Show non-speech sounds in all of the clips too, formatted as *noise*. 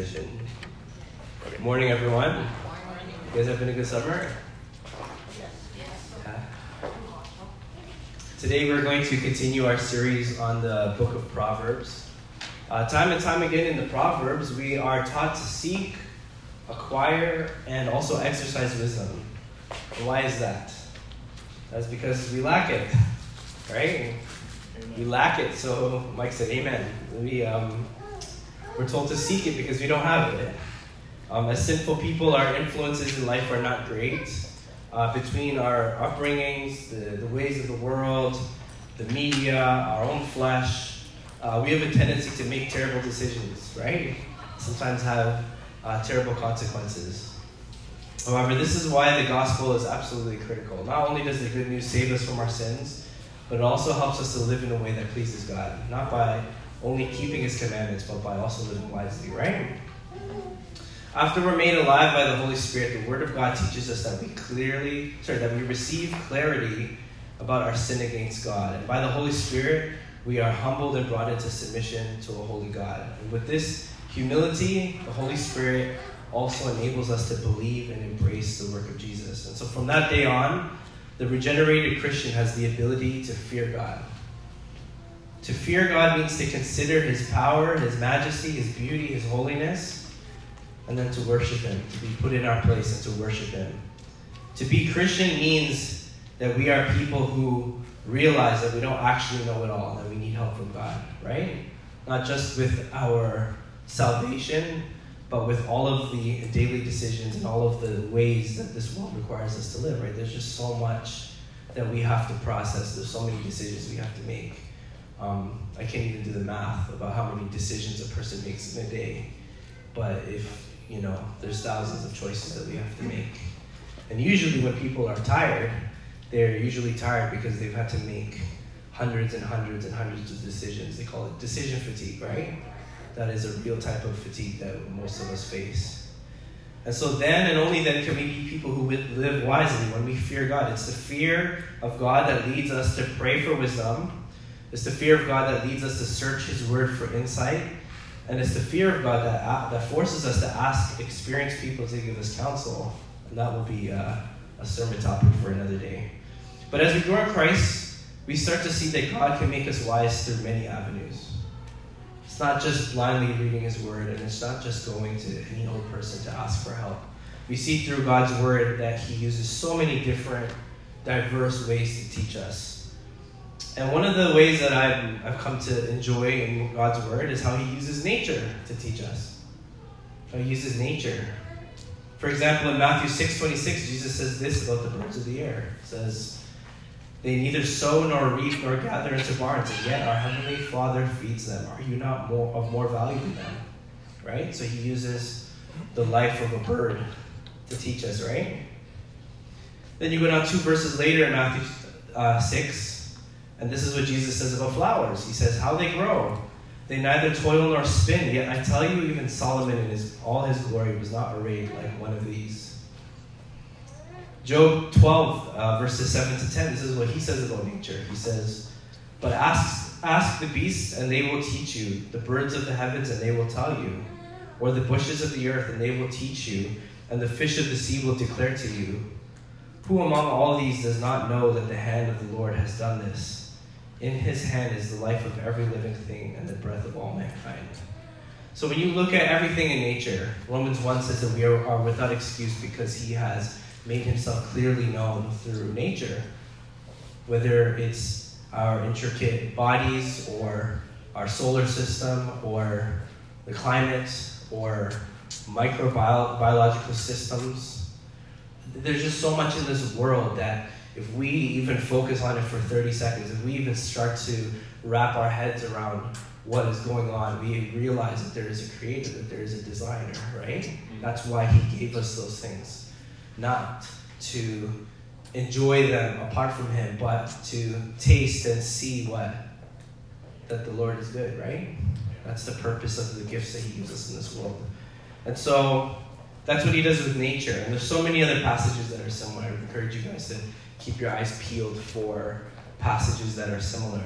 transition. Good morning, everyone. You guys having a good summer? Yes. Yeah. Today we're going to continue our series on the book of Proverbs. Uh, time and time again in the Proverbs, we are taught to seek, acquire, and also exercise wisdom. Why is that? That's because we lack it, right? We lack it. So Mike said, "Amen." We um, we're told to seek it because we don't have it. Um, as sinful people, our influences in life are not great. Uh, between our upbringings, the, the ways of the world, the media, our own flesh, uh, we have a tendency to make terrible decisions, right? Sometimes have uh, terrible consequences. However, this is why the gospel is absolutely critical. Not only does the good news save us from our sins, but it also helps us to live in a way that pleases God, not by only keeping His commandments, but by also living wisely, right? After we're made alive by the Holy Spirit, the Word of God teaches us that we clearly, sorry, that we receive clarity about our sin against God. And by the Holy Spirit, we are humbled and brought into submission to a holy God. And with this humility, the Holy Spirit also enables us to believe and embrace the work of Jesus. And so from that day on, the regenerated Christian has the ability to fear God. To fear God means to consider His power, His majesty, His beauty, His holiness, and then to worship Him, to be put in our place and to worship Him. To be Christian means that we are people who realize that we don't actually know it all, that we need help from God, right? Not just with our salvation, but with all of the daily decisions and all of the ways that this world requires us to live, right? There's just so much that we have to process. There's so many decisions we have to make. Um, I can't even do the math about how many decisions a person makes in a day. But if, you know, there's thousands of choices that we have to make. And usually when people are tired, they're usually tired because they've had to make hundreds and hundreds and hundreds of decisions. They call it decision fatigue, right? that is a real type of fatigue that most of us face. And so then and only then can we be people who live wisely when we fear God. It's the fear of God that leads us to pray for wisdom. It's the fear of God that leads us to search His Word for insight. And it's the fear of God that, uh, that forces us to ask experienced people to give us counsel. And that will be a, a sermon topic for another day. But as we grow in Christ, we start to see that God can make us wise through many avenues. It's not just blindly reading His Word, and it's not just going to any old person to ask for help. We see through God's Word that He uses so many different, diverse ways to teach us. And one of the ways that I've, I've come to enjoy in God's Word is how He uses nature to teach us. How He uses nature. For example, in Matthew 6 26, Jesus says this about the birds of the air. Says, they neither sow nor reap nor gather into barns, and yet our heavenly Father feeds them. Are you not more of more value than them? Right? So he uses the life of a bird to teach us, right? Then you go down two verses later in Matthew uh, 6, and this is what Jesus says about flowers. He says, How they grow. They neither toil nor spin, yet I tell you, even Solomon in his, all his glory was not arrayed like one of these. Job 12, uh, verses 7 to 10, this is what he says about nature. He says, But ask, ask the beasts, and they will teach you, the birds of the heavens, and they will tell you, or the bushes of the earth, and they will teach you, and the fish of the sea will declare to you. Who among all these does not know that the hand of the Lord has done this? In his hand is the life of every living thing and the breath of all mankind. So when you look at everything in nature, Romans 1 says that we are, are without excuse because he has made himself clearly known through nature, whether it's our intricate bodies or our solar system or the climate or microbiological systems. There's just so much in this world that if we even focus on it for 30 seconds, if we even start to wrap our heads around what is going on, we realize that there is a creator, that there is a designer, right? Mm-hmm. That's why he gave us those things not to enjoy them apart from Him, but to taste and see what that the Lord is good, right? That's the purpose of the gifts that He gives us in this world. And so that's what He does with nature. And there's so many other passages that are similar. I would encourage you guys to keep your eyes peeled for passages that are similar.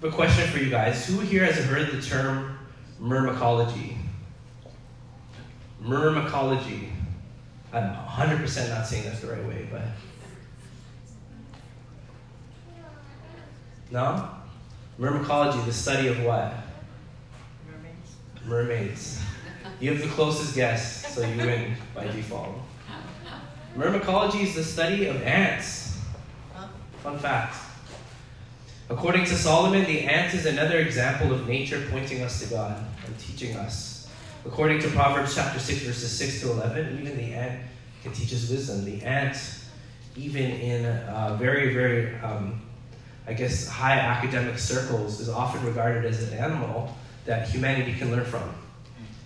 But question for you guys: Who here has heard the term myrmecology? myrmecology. I'm 100% not saying that's the right way, but. No? Myrmecology, the study of what? Mermaids. Mermaids. You have the closest guess, so you win by default. Myrmecology is the study of ants. Huh? Fun fact. According to Solomon, the ant is another example of nature pointing us to God and teaching us. According to Proverbs chapter 6, verses 6 to 11, even the ant can teach us wisdom. The ant, even in uh, very, very, um, I guess, high academic circles, is often regarded as an animal that humanity can learn from.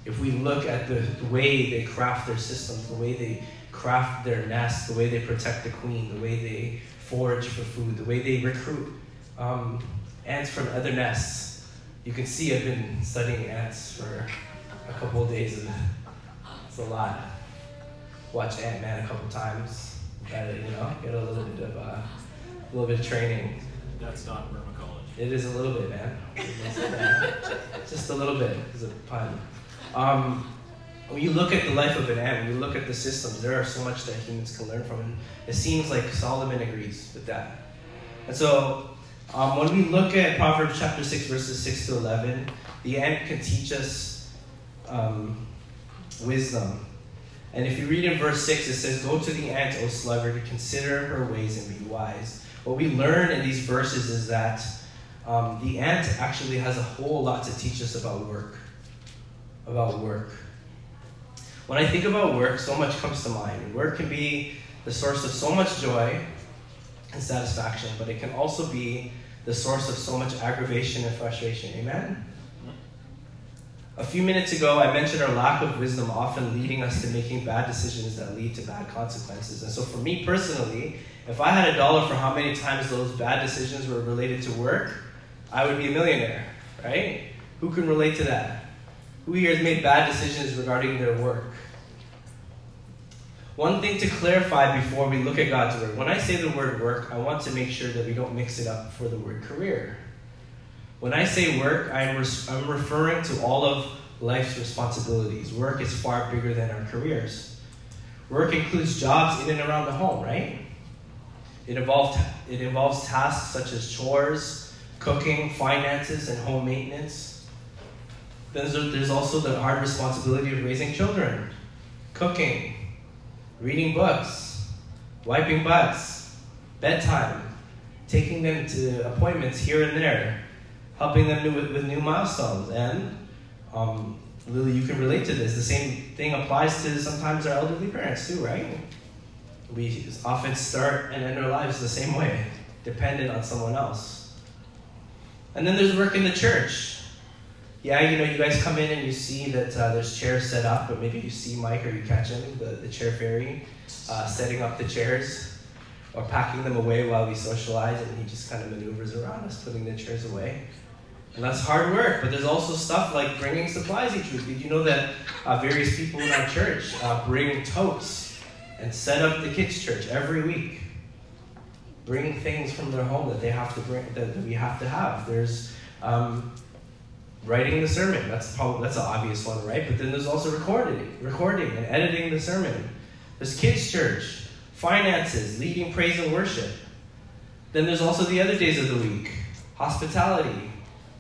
If we look at the, the way they craft their systems, the way they craft their nests, the way they protect the queen, the way they forage for food, the way they recruit um, ants from other nests. You can see I've been studying ants for a couple of days, and it's a lot. Watch Ant Man a couple times. Got you know, get a little bit of uh, a little bit of training. That's not myrmecology. It is a little bit, man. Just a little bit. It's a pun. Um, when you look at the life of an ant, when you look at the systems, there are so much that humans can learn from, and it seems like Solomon agrees with that. And so, um, when we look at Proverbs chapter six, verses six to eleven, the ant can teach us um, wisdom. And if you read in verse six, it says, "Go to the ant, O sluggard, consider her ways and be wise." What we learn in these verses is that um, the ant actually has a whole lot to teach us about work. About work. When I think about work, so much comes to mind. Work can be the source of so much joy and satisfaction, but it can also be the source of so much aggravation and frustration. Amen? A few minutes ago, I mentioned our lack of wisdom often leading us to making bad decisions that lead to bad consequences. And so, for me personally, if I had a dollar for how many times those bad decisions were related to work, I would be a millionaire, right? Who can relate to that? Who here has made bad decisions regarding their work? One thing to clarify before we look at God's word when I say the word work, I want to make sure that we don't mix it up for the word career. When I say work, I'm, res- I'm referring to all of life's responsibilities. Work is far bigger than our careers. Work includes jobs in and around the home, right? It involves, it involves tasks such as chores, cooking, finances, and home maintenance. Then there's- also the hard responsibility of raising children, cooking, reading books, wiping butts, bedtime, taking them to appointments here and there, helping them with, with new milestones. And um, Lily, you can relate to this. The same thing applies to sometimes our elderly parents too, right? We often start and end our lives the same way, dependent on someone else. And then there's work in the church. Yeah, you know, you guys come in and you see that uh, there's chairs set up, but maybe you see Mike or you catch him, the, the chair fairy, uh, setting up the chairs or packing them away while we socialize, and he just kind of maneuvers around us, putting the chairs away. And that's hard work, but there's also stuff like bringing supplies each week. Did you know that uh, various people in our church uh, bring totes and set up the kids' church every week? Bring things from their home that they have to bring, that, that we have to have. There's um, writing the sermon. That's probably that's an obvious one, right? But then there's also recording, recording and editing the sermon. There's kids' church, finances, leading praise and worship. Then there's also the other days of the week: hospitality,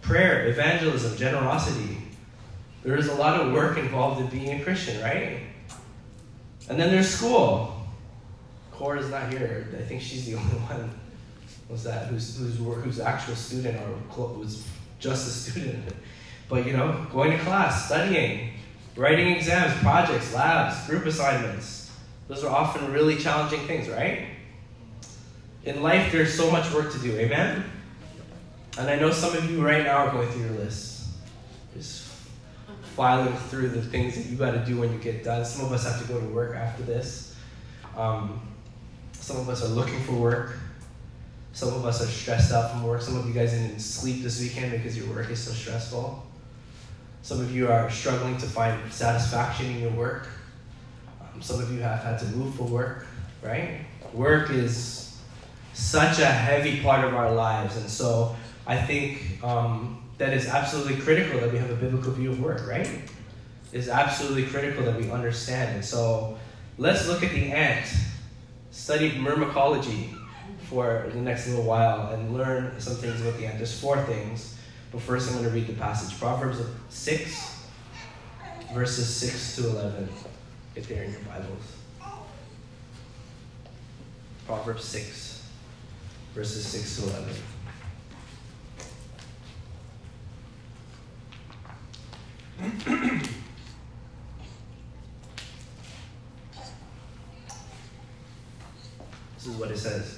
prayer, evangelism, generosity. There is a lot of work involved in being a Christian, right? And then there's school. Cora's not here. I think she's the *laughs* only one. Was that who's who's who's actual student or was just a student? But you know, going to class, studying, writing exams, projects, labs, group assignments. Those are often really challenging things, right? In life, there's so much work to do. Amen. And I know some of you right now are going through your lists, just filing through the things that you got to do when you get done. Some of us have to go to work after this. Um, some of us are looking for work. Some of us are stressed out from work. Some of you guys didn't sleep this weekend because your work is so stressful. Some of you are struggling to find satisfaction in your work. Um, some of you have had to move for work, right? Work is such a heavy part of our lives. And so I think um, that it's absolutely critical that we have a biblical view of work, right? is absolutely critical that we understand. And so let's look at the ant, study myrmecology for the next little while, and learn some things about the ant. There's four things, but first I'm going to read the passage Proverbs 6, verses 6 to 11. Get there in your Bibles. Proverbs 6, verses 6 to 11. *clears throat* this is what it says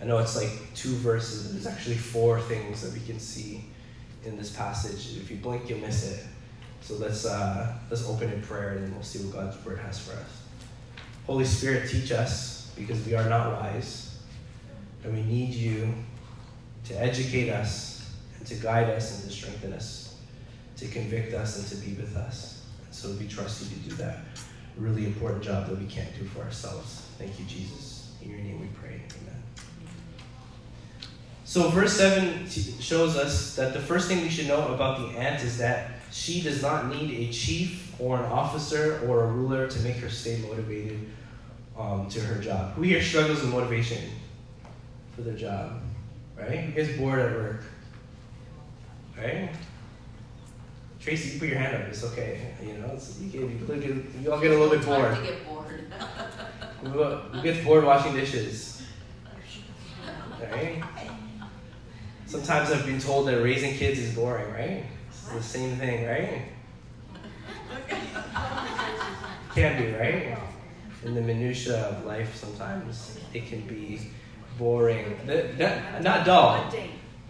I know it's like two verses, but there's actually four things that we can see in this passage. If you blink, you'll miss it. So let's uh, let's open in prayer, and then we'll see what God's word has for us. Holy Spirit, teach us because we are not wise, and we need you to educate us and to guide us and to strengthen us, to convict us and to be with us. And so we trust you to do that really important job that we can't do for ourselves. Thank you, Jesus. In your name we pray. So, verse 7 shows us that the first thing we should know about the ant is that she does not need a chief or an officer or a ruler to make her stay motivated um, to her job. Who here struggles with motivation for their job? Right? Who gets bored at work? Right? Tracy, you put your hand up. It's okay. You know, it's, you, get, you, you all get a little bit bored. get bored. *laughs* Who gets bored washing dishes? Right? *laughs* Sometimes I've been told that raising kids is boring, right? It's the same thing, right? Can be, right? In the minutia of life, sometimes it can be boring. Not dull.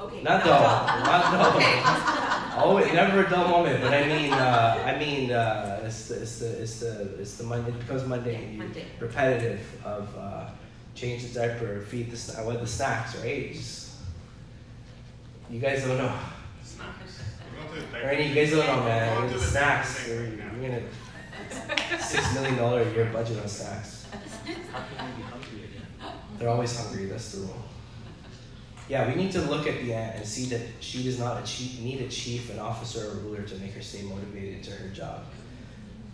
Okay. Not dull. Not dull. *laughs* Always, never a dull moment. But I mean, uh, I mean, uh, it's the, it's the, it's the, it's the Monday. It becomes mundane, Mundane. repetitive of uh, change the diaper, feed the what the snacks, right? Just, you guys don't know. Or any you guys don't know, man. The snacks. You're, you're gonna six million dollar a year budget on snacks. How can we be hungry again? They're always hungry. That's the rule. Yeah, we need to look at the ant and see that she does not a chief, need a chief, an officer, or ruler to make her stay motivated to her job.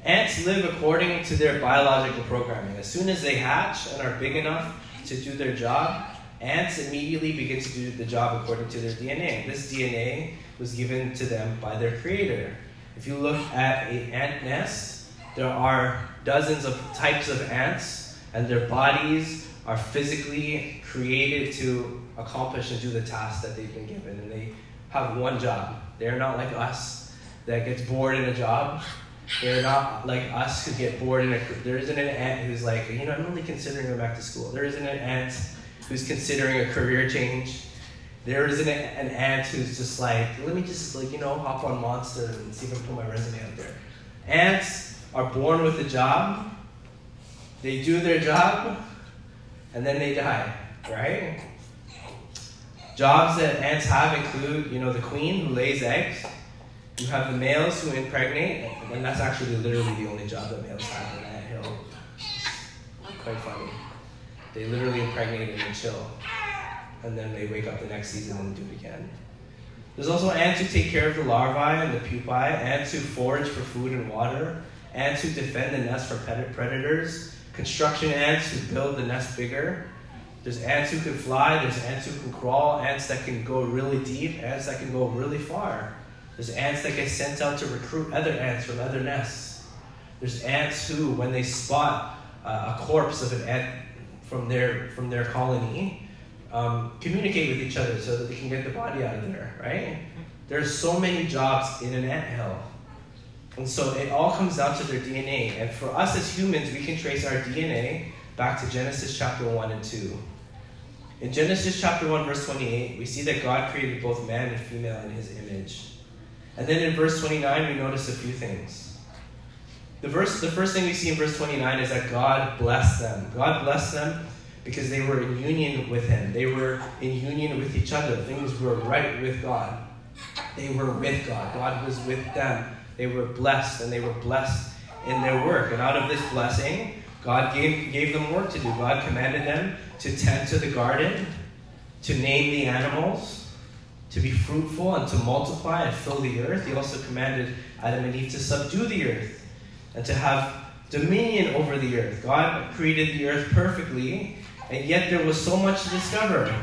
Ants live according to their biological programming. As soon as they hatch and are big enough to do their job, ants immediately begin to do the job according to their DNA. This DNA was given to them by their creator. If you look at an ant nest, there are dozens of types of ants, and their bodies are physically created to accomplish and do the task that they've been given. And they have one job. They're not like us that gets bored in a job. They're not like us who get bored in a. There isn't an ant who's like, you know, I'm only considering going back to school. There isn't an ant who's considering a career change. There isn't an ant who's just like, let me just like, you know, hop on Monster and see if I can put my resume out there. Ants are born with a job. They do their job, and then they die, right? Jobs that ants have include, you know, the queen who lays eggs. You have the males who impregnate, and that's actually literally the only job that males have in that hill. Quite funny. They literally impregnate and then chill, and then they wake up the next season and do it again. There's also ants who take care of the larvae and the pupae, ants who forage for food and water, ants who defend the nest from predators, construction ants who build the nest bigger. There's ants who can fly, there's ants who can crawl, ants that can go really deep, ants that can go really far. There's ants that get sent out to recruit other ants from other nests. There's ants who, when they spot uh, a corpse of an ant from their from their colony, um, communicate with each other so that they can get the body out of there. Right? There's so many jobs in an ant hill, and so it all comes down to their DNA. And for us as humans, we can trace our DNA back to Genesis chapter one and two. In Genesis chapter 1, verse 28, we see that God created both man and female in his image. And then in verse 29, we notice a few things. The verse, the first thing we see in verse 29 is that God blessed them. God blessed them because they were in union with Him. They were in union with each other. Things were right with God. They were with God. God was with them. They were blessed, and they were blessed in their work. And out of this blessing, God gave, gave them work to do. God commanded them to tend to the garden, to name the animals, to be fruitful and to multiply and fill the earth. He also commanded Adam and Eve to subdue the earth and to have dominion over the earth. God created the earth perfectly, and yet there was so much to discover,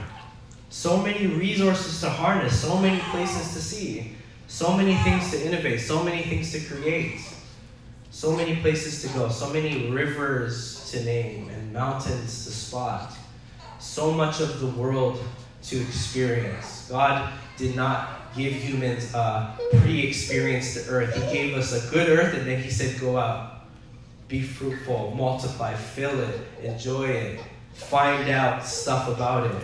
so many resources to harness, so many places to see, so many things to innovate, so many things to create, so many places to go, so many rivers to name and mountains to spot, so much of the world to experience. God did not give humans a pre experienced earth. He gave us a good earth, and then He said, Go out, be fruitful, multiply, fill it, enjoy it, find out stuff about it.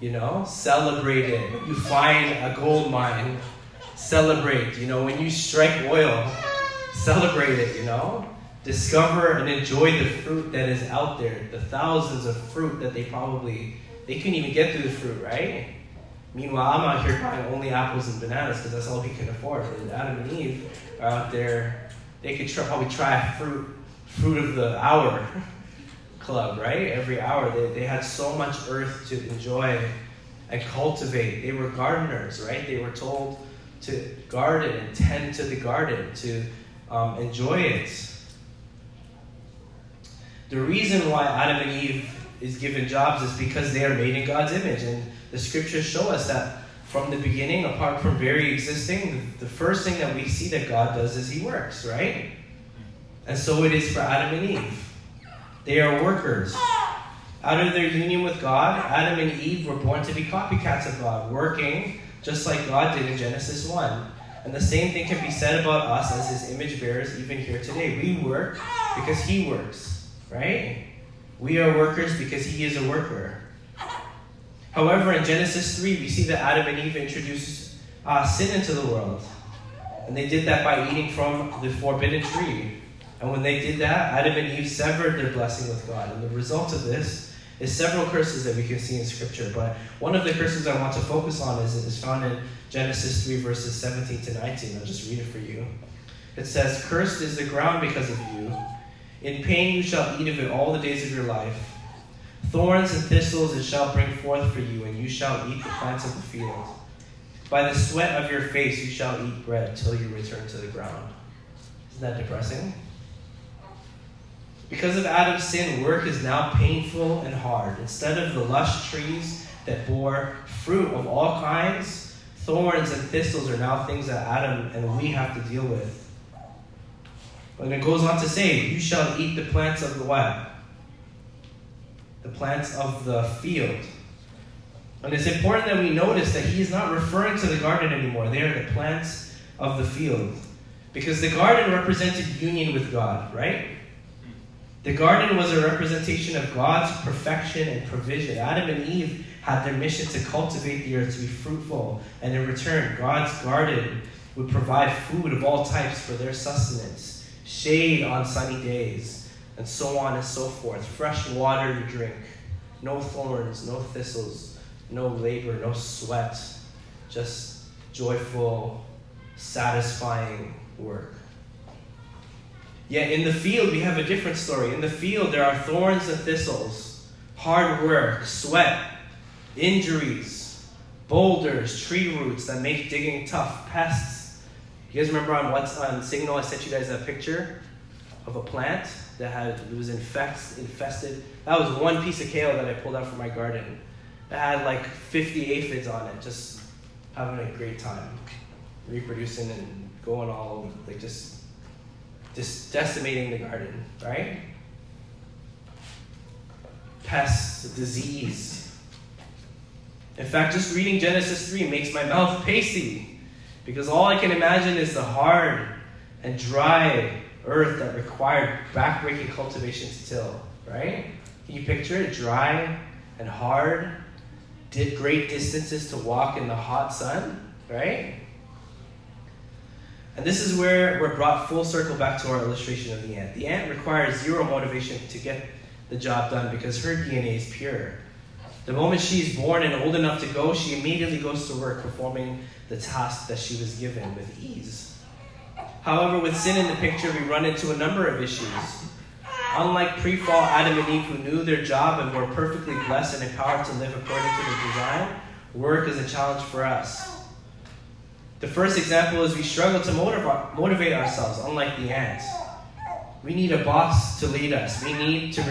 You know, celebrate it. You find a gold mine, celebrate. You know, when you strike oil, celebrate it. You know, discover and enjoy the fruit that is out there, the thousands of fruit that they probably they couldn't even get through the fruit, right? Meanwhile, I'm out here buying only apples and bananas because that's all we can afford. And Adam and Eve are out there; they could try, probably try fruit, fruit of the hour *laughs* club, right? Every hour, they, they had so much earth to enjoy and cultivate. They were gardeners, right? They were told to garden and tend to the garden, to um, enjoy it. The reason why Adam and Eve is given jobs is because they are made in God's image. And the scriptures show us that from the beginning, apart from very existing, the first thing that we see that God does is He works, right? And so it is for Adam and Eve. They are workers. Out of their union with God, Adam and Eve were born to be copycats of God, working just like God did in Genesis 1. And the same thing can be said about us as His image bearers even here today. We work because He works, right? We are workers because He is a worker. However, in Genesis 3, we see that Adam and Eve introduced uh, sin into the world. And they did that by eating from the forbidden tree. And when they did that, Adam and Eve severed their blessing with God. And the result of this is several curses that we can see in Scripture. But one of the curses I want to focus on is, is found in Genesis 3, verses 17 to 19. I'll just read it for you. It says, Cursed is the ground because of you. In pain you shall eat of it all the days of your life. Thorns and thistles it shall bring forth for you, and you shall eat the plants of the field. By the sweat of your face you shall eat bread till you return to the ground. Isn't that depressing? Because of Adam's sin, work is now painful and hard. Instead of the lush trees that bore fruit of all kinds, thorns and thistles are now things that Adam and we have to deal with. And it goes on to say, You shall eat the plants of the what? The plants of the field. And it's important that we notice that he is not referring to the garden anymore. They are the plants of the field. Because the garden represented union with God, right? The garden was a representation of God's perfection and provision. Adam and Eve had their mission to cultivate the earth to be fruitful, and in return, God's garden would provide food of all types for their sustenance, shade on sunny days, and so on and so forth, fresh water to drink, no thorns, no thistles, no labor, no sweat, just joyful, satisfying work. Yet in the field, we have a different story. In the field, there are thorns and thistles, hard work, sweat, injuries, boulders, tree roots that make digging tough, pests. You guys remember on what's on Signal? I sent you guys a picture of a plant that had it was infest, infested. That was one piece of kale that I pulled out from my garden. It had like 50 aphids on it, just having a great time, reproducing and going all over, like just just decimating the garden, right? Pests, disease. In fact, just reading Genesis 3 makes my mouth pasty because all I can imagine is the hard and dry earth that required backbreaking cultivation to till, right? Can you picture it? Dry and hard, did great distances to walk in the hot sun, right? And this is where we're brought full circle back to our illustration of the ant. The ant requires zero motivation to get the job done because her DNA is pure. The moment she is born and old enough to go, she immediately goes to work performing the task that she was given with ease. However, with sin in the picture, we run into a number of issues. Unlike pre fall Adam and Eve, who knew their job and were perfectly blessed and empowered to live according to the design, work is a challenge for us. The first example is we struggle to motivate ourselves, unlike the ants. We need a boss to lead us. We need to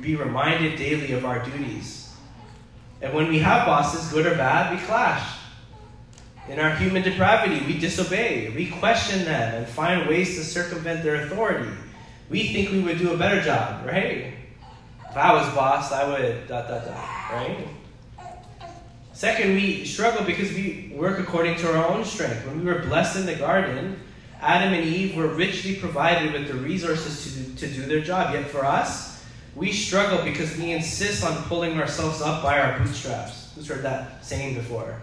be reminded daily of our duties. And when we have bosses, good or bad, we clash. In our human depravity, we disobey, we question them, and find ways to circumvent their authority. We think we would do a better job, right? If I was boss, I would dot dot dot, right? Second, we struggle because we work according to our own strength. When we were blessed in the garden, Adam and Eve were richly provided with the resources to to do their job. Yet for us, we struggle because we insist on pulling ourselves up by our bootstraps. Who's heard that saying before?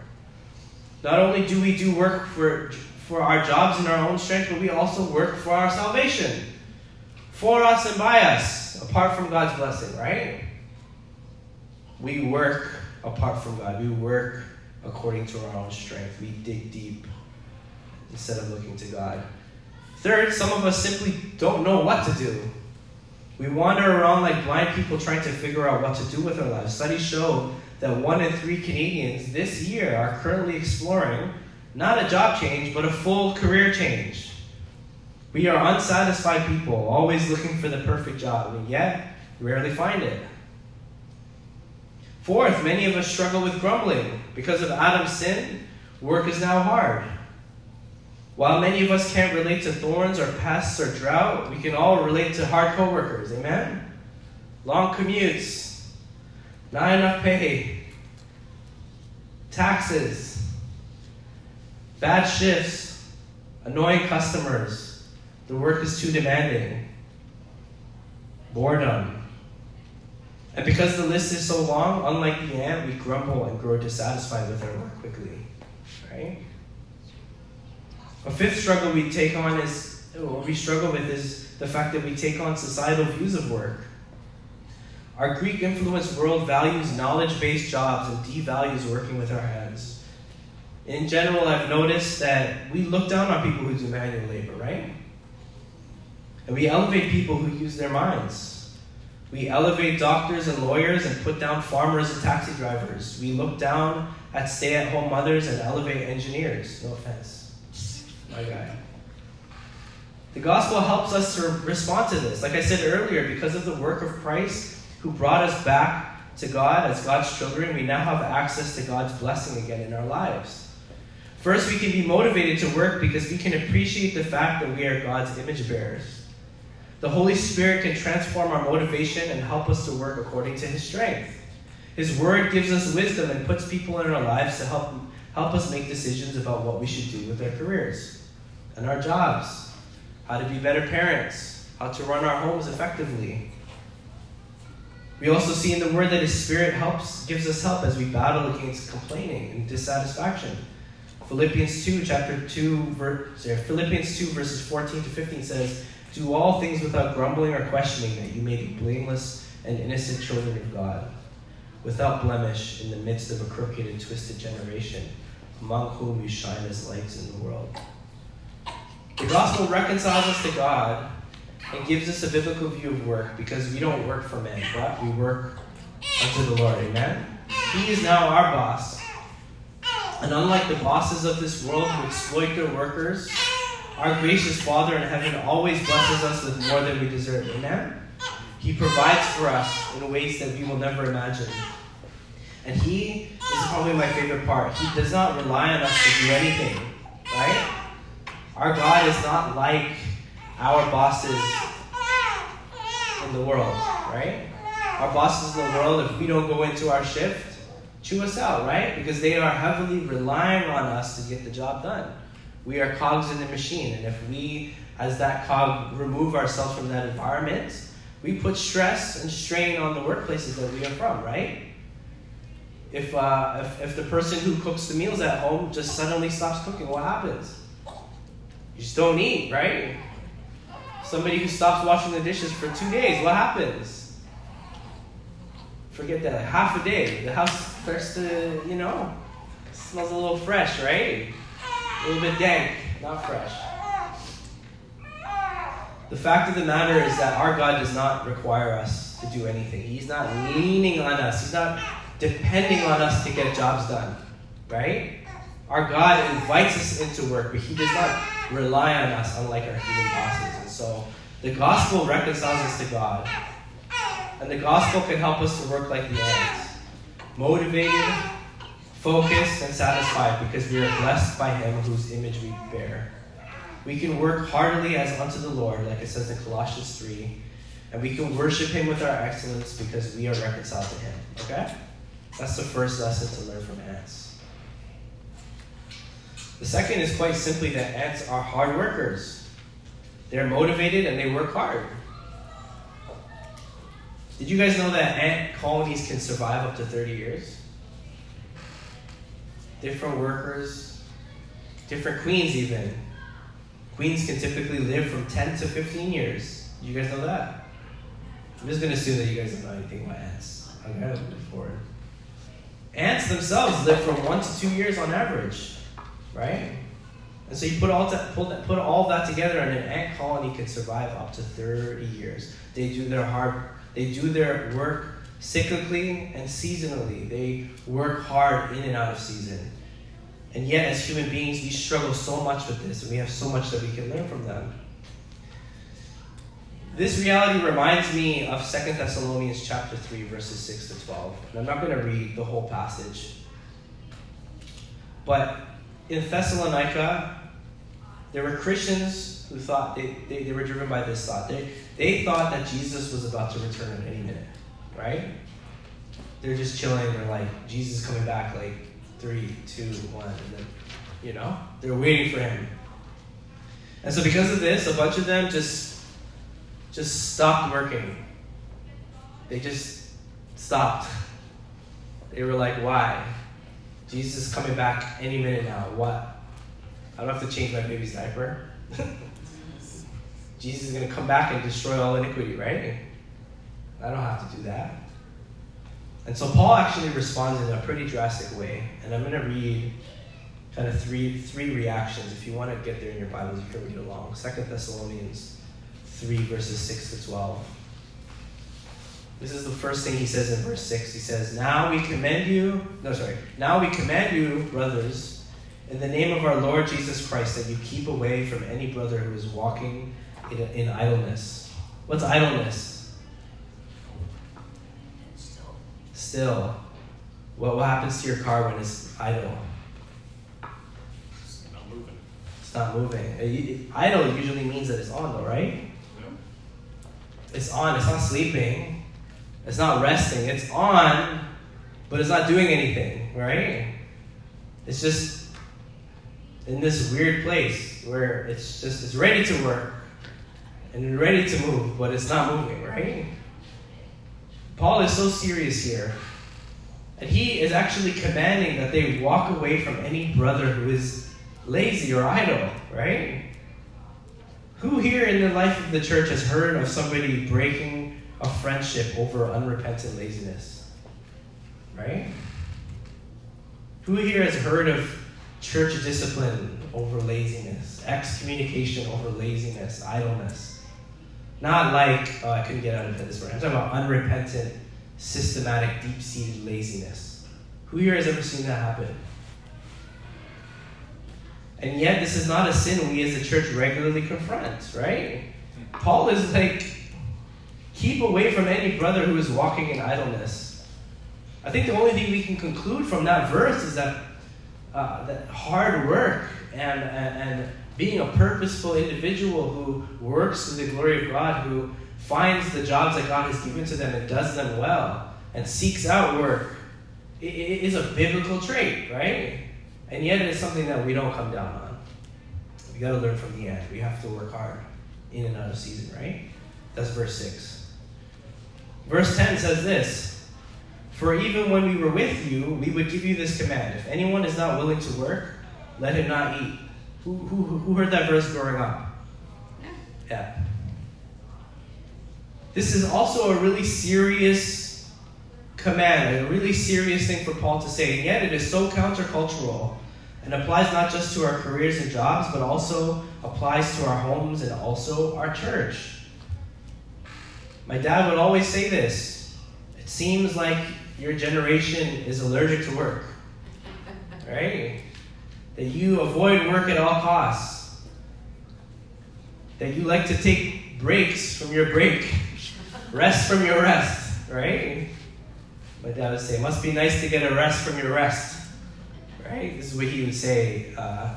Not only do we do work for, for our jobs in our own strength, but we also work for our salvation. For us and by us, apart from God's blessing, right? We work apart from God. We work according to our own strength. We dig deep instead of looking to God. Third, some of us simply don't know what to do. We wander around like blind people trying to figure out what to do with our lives. Studies show that one in three Canadians this year are currently exploring not a job change, but a full career change. We are unsatisfied people, always looking for the perfect job, and yet rarely find it. Fourth, many of us struggle with grumbling. Because of Adam's sin, work is now hard. While many of us can't relate to thorns or pests or drought, we can all relate to hard coworkers. Amen? Long commutes, not enough pay, taxes, bad shifts, annoying customers, the work is too demanding, boredom. And because the list is so long, unlike the ant, we grumble and grow dissatisfied with our work quickly. Right? A fifth struggle we take on is, what we struggle with is the fact that we take on societal views of work. Our Greek influenced world values knowledge based jobs and devalues working with our hands. In general, I've noticed that we look down on people who do manual labor, right? And we elevate people who use their minds. We elevate doctors and lawyers and put down farmers and taxi drivers. We look down at stay at home mothers and elevate engineers. No offense my guy. The gospel helps us to respond to this. Like I said earlier, because of the work of Christ who brought us back to God as God's children, we now have access to God's blessing again in our lives. First, we can be motivated to work because we can appreciate the fact that we are God's image bearers. The Holy Spirit can transform our motivation and help us to work according to His strength. His Word gives us wisdom and puts people in our lives to help, help us make decisions about what we should do with our careers and our jobs, how to be better parents, how to run our homes effectively. We also see in the Word that His Spirit helps, gives us help as we battle against complaining and dissatisfaction. Philippians 2, chapter 2, verse, Philippians 2, verses 14 to 15 says, Do all things without grumbling or questioning, that you may be blameless and innocent children of God, without blemish in the midst of a crooked and twisted generation, among whom you shine as lights in the world. The gospel reconciles us to God and gives us a biblical view of work because we don't work for men, but we work unto the Lord. Amen? He is now our boss. And unlike the bosses of this world who exploit their workers, our gracious Father in heaven always blesses us with more than we deserve. Amen? He provides for us in ways that we will never imagine. And He is probably my favorite part. He does not rely on us to do anything, right? Our God is not like our bosses in the world, right? Our bosses in the world, if we don't go into our shift, chew us out, right? Because they are heavily relying on us to get the job done. We are cogs in the machine, and if we, as that cog, remove ourselves from that environment, we put stress and strain on the workplaces that we are from, right? If, uh, if, if the person who cooks the meals at home just suddenly stops cooking, what happens? You just don't eat, right? Somebody who stops washing the dishes for two days, what happens? Forget that, half a day, the house starts to, you know, smells a little fresh, right? A little bit dank, not fresh. The fact of the matter is that our God does not require us to do anything. He's not leaning on us. He's not depending on us to get jobs done, right? Our God invites us into work, but He does not rely on us, unlike our human bosses. And so the gospel reconciles us to God. And the gospel can help us to work like the ants motivated, focused, and satisfied because we are blessed by Him whose image we bear. We can work heartily as unto the Lord, like it says in Colossians 3, and we can worship Him with our excellence because we are reconciled to Him. Okay? That's the first lesson to learn from ants. The second is quite simply that ants are hard workers. They're motivated and they work hard. Did you guys know that ant colonies can survive up to 30 years? Different workers, different queens, even. Queens can typically live from 10 to 15 years. You guys know that? I'm just going to assume that you guys don't know anything about ants. I've going to move forward. Ants themselves live from one to two years on average, right? And so you put all that, put, put all that together, and an ant colony can survive up to 30 years. They do their hard, they do their work cyclically and seasonally. They work hard in and out of season. And yet, as human beings, we struggle so much with this, and we have so much that we can learn from them. This reality reminds me of 2 Thessalonians chapter 3, verses 6 to 12. And I'm not going to read the whole passage. But in Thessalonica, there were Christians who thought they, they, they were driven by this thought. They, they thought that Jesus was about to return at any minute, right? They're just chilling. They're like, Jesus coming back like three, two, one. And then, you know, they're waiting for him. And so, because of this, a bunch of them just just stopped working. They just stopped. They were like, why? Jesus is coming back any minute now. What? I don't have to change my baby's diaper. *laughs* Jesus is going to come back and destroy all iniquity, right? I don't have to do that. And so Paul actually responds in a pretty drastic way. And I'm going to read kind of three, three reactions. If you want to get there in your Bibles, you can read along. Second Thessalonians 3, verses 6 to 12. This is the first thing he says in verse 6. He says, Now we commend you, no, sorry, now we command you, brothers, in the name of our Lord Jesus Christ, that you keep away from any brother who is walking in, in idleness. What's idleness? Still. Still. What, what happens to your car when it's idle? It's not moving. It's not moving. Uh, Idle usually means that it's on, though, right? No. It's on. It's not sleeping. It's not resting. It's on, but it's not doing anything, right? It's just in this weird place where it's just it's ready to work and ready to move, but it's not moving, right? Paul is so serious here. And he is actually commanding that they walk away from any brother who is lazy or idle, right? Who here in the life of the church has heard of somebody breaking a friendship over unrepentant laziness? Right? Who here has heard of church discipline over laziness, excommunication over laziness, idleness? Not like, oh, I couldn't get out of bed this morning. I'm talking about unrepentant, systematic, deep seated laziness. Who here has ever seen that happen? And yet, this is not a sin we as a church regularly confront, right? Paul is like, keep away from any brother who is walking in idleness. I think the only thing we can conclude from that verse is that, uh, that hard work and, and, and being a purposeful individual who works to the glory of God, who finds the jobs that God has given to them and does them well, and seeks out work, i- i- is a biblical trait, right? And yet it's something that we don't come down on. We got to learn from the end. We have to work hard in and out of season, right? That's verse 6. Verse 10 says this For even when we were with you, we would give you this command if anyone is not willing to work, let him not eat. Who, who, who heard that verse growing up? Yeah. This is also a really serious command, a really serious thing for Paul to say, and yet it is so countercultural and applies not just to our careers and jobs, but also applies to our homes and also our church. My dad would always say this it seems like your generation is allergic to work, *laughs* right? That you avoid work at all costs, that you like to take breaks from your break, rest from your rest, right? My dad would say, it must be nice to get a rest from your rest, right? This is what he would say uh,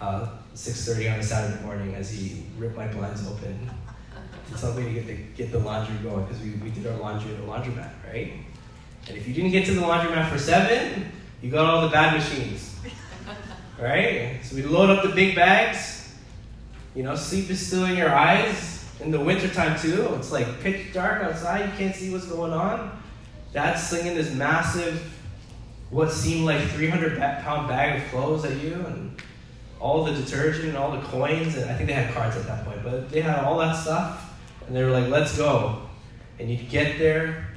uh, 6.30 on a Saturday morning as he ripped my blinds open tell me to get the, get the laundry going because we, we did our laundry at the laundromat, right? And if you didn't get to the laundromat for 7, you got all the bad machines, *laughs* right? So we load up the big bags. You know, sleep is still in your eyes in the wintertime too. It's like pitch dark outside, you can't see what's going on. Dad's slinging this massive, what seemed like 300 pound bag of clothes at you, and all the detergent and all the coins. And I think they had cards at that point, but they had all that stuff, and they were like, "Let's go." And you'd get there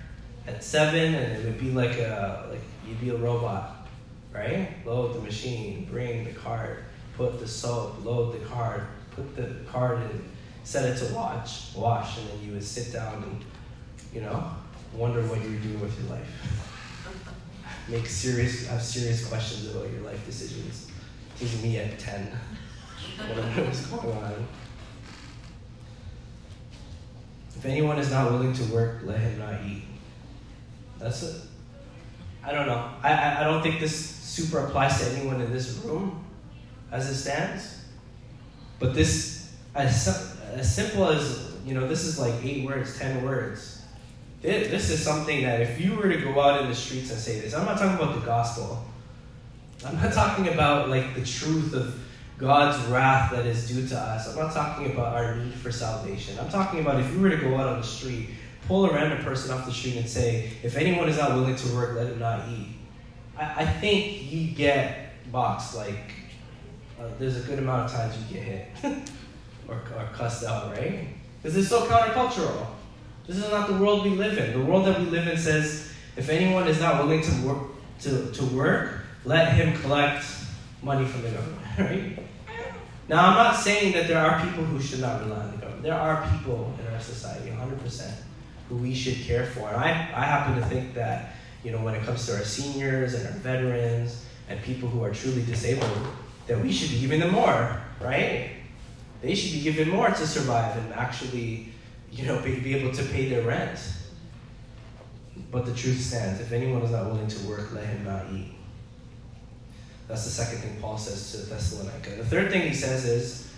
at seven, and it would be like a like you'd be a robot, right? Load the machine, bring the card, put the soap, load the card, put the card in, set it to watch, wash, and then you would sit down and, you know, wonder what you're doing with your life. *laughs* Make serious, have serious questions about your life decisions. Teaching me at 10. *laughs* Whatever was going on. If anyone is not willing to work, let him not eat. That's it. I don't know. I, I, I don't think this super applies to anyone in this room as it stands. But this, as, as simple as, you know, this is like eight words, ten words. This is something that if you were to go out in the streets and say this, I'm not talking about the gospel. I'm not talking about like the truth of God's wrath that is due to us. I'm not talking about our need for salvation. I'm talking about if you were to go out on the street, pull a random person off the street and say, if anyone is not willing to work, let him not eat. I, I think you get boxed like uh, there's a good amount of times you get hit *laughs* or, or cussed out, right? Because it's so countercultural. This is not the world we live in. The world that we live in says if anyone is not willing to work, to, to work, let him collect money from the government, *laughs* right? Now, I'm not saying that there are people who should not rely on the government. There are people in our society, 100%, who we should care for. And I, I happen to think that, you know, when it comes to our seniors and our veterans and people who are truly disabled, that we should be giving them more, right? They should be given more to survive and actually, you know, be, be able to pay their rent. But the truth stands. If anyone is not willing to work, let him not eat. That's the second thing Paul says to Thessalonica. The third thing he says is,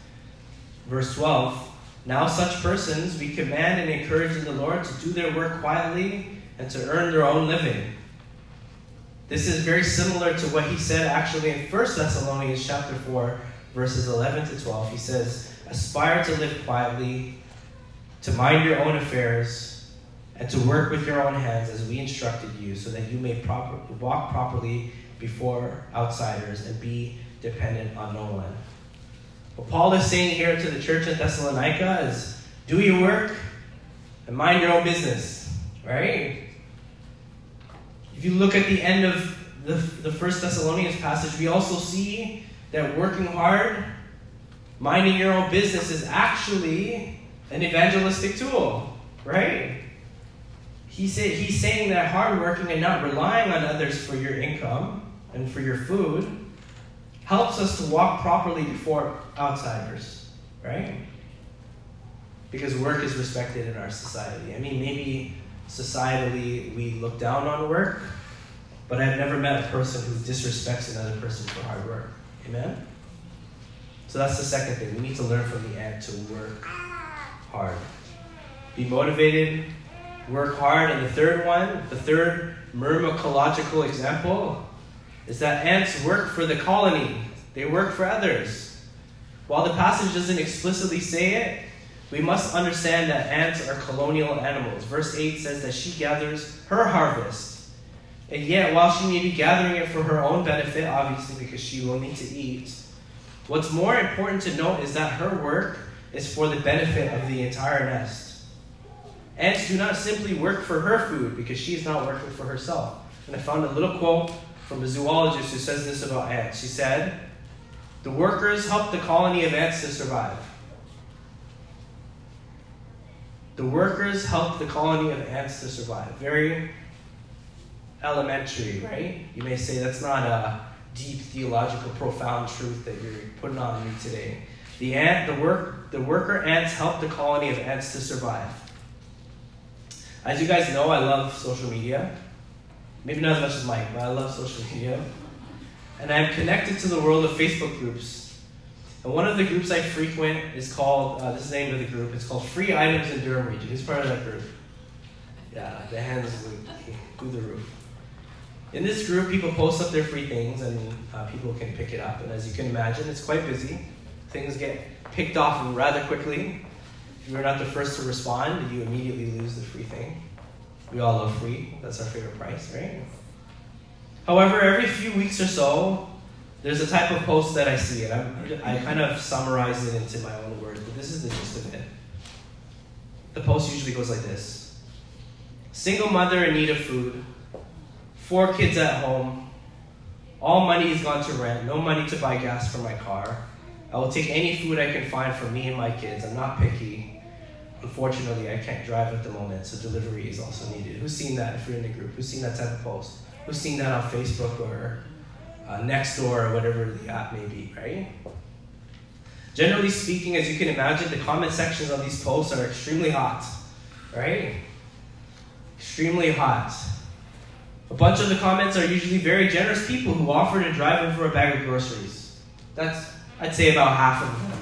verse 12, now such persons we command and encourage in the Lord to do their work quietly and to earn their own living. This is very similar to what he said actually in 1 Thessalonians chapter 4, verses 11 to 12. He says, Aspire to live quietly, to mind your own affairs, and to work with your own hands as we instructed you, so that you may proper, walk properly before outsiders and be dependent on no one. What Paul is saying here to the church at Thessalonica is do your work and mind your own business, right? If you look at the end of the, the First Thessalonians passage, we also see that working hard, minding your own business is actually an evangelistic tool, right? He said, he's saying that hard working and not relying on others for your income and for your food helps us to walk properly before outsiders, right? Because work is respected in our society. I mean, maybe societally we look down on work, but I've never met a person who disrespects another person for hard work. Amen? So that's the second thing. We need to learn from the ant to work hard. Be motivated, work hard. And the third one, the third myrmecological example, is that ants work for the colony, they work for others. While the passage doesn't explicitly say it, we must understand that ants are colonial animals. Verse 8 says that she gathers her harvest. And yet, while she may be gathering it for her own benefit, obviously because she will need to eat, What's more important to note is that her work is for the benefit of the entire nest. Ants do not simply work for her food because she is not working for herself. And I found a little quote from a zoologist who says this about ants. She said, The workers help the colony of ants to survive. The workers help the colony of ants to survive. Very elementary, right? You may say that's not a deep theological, profound truth that you're putting on me today. The ant, the work, the worker ants help the colony of ants to survive. As you guys know, I love social media. Maybe not as much as Mike, but I love social media. And I'm connected to the world of Facebook groups. And one of the groups I frequent is called, uh, this is the name of the group, it's called Free Items in Durham Region. Who's part of that group? Yeah, the hands through the roof. In this group, people post up their free things and uh, people can pick it up. And as you can imagine, it's quite busy. Things get picked off rather quickly. If you're not the first to respond, you immediately lose the free thing. We all love free, that's our favorite price, right? However, every few weeks or so, there's a type of post that I see, and I'm, i kind of summarize it into my own words, but this is the gist of it. The post usually goes like this Single mother in need of food four kids at home, all money has gone to rent, no money to buy gas for my car. I will take any food I can find for me and my kids. I'm not picky. Unfortunately, I can't drive at the moment, so delivery is also needed. Who's seen that if you're in the group? Who's seen that type of post? Who's seen that on Facebook or uh, Nextdoor or whatever the app may be, right? Generally speaking, as you can imagine, the comment sections on these posts are extremely hot, right? Extremely hot. A bunch of the comments are usually very generous people who offer to drive for a bag of groceries. That's, I'd say, about half of them.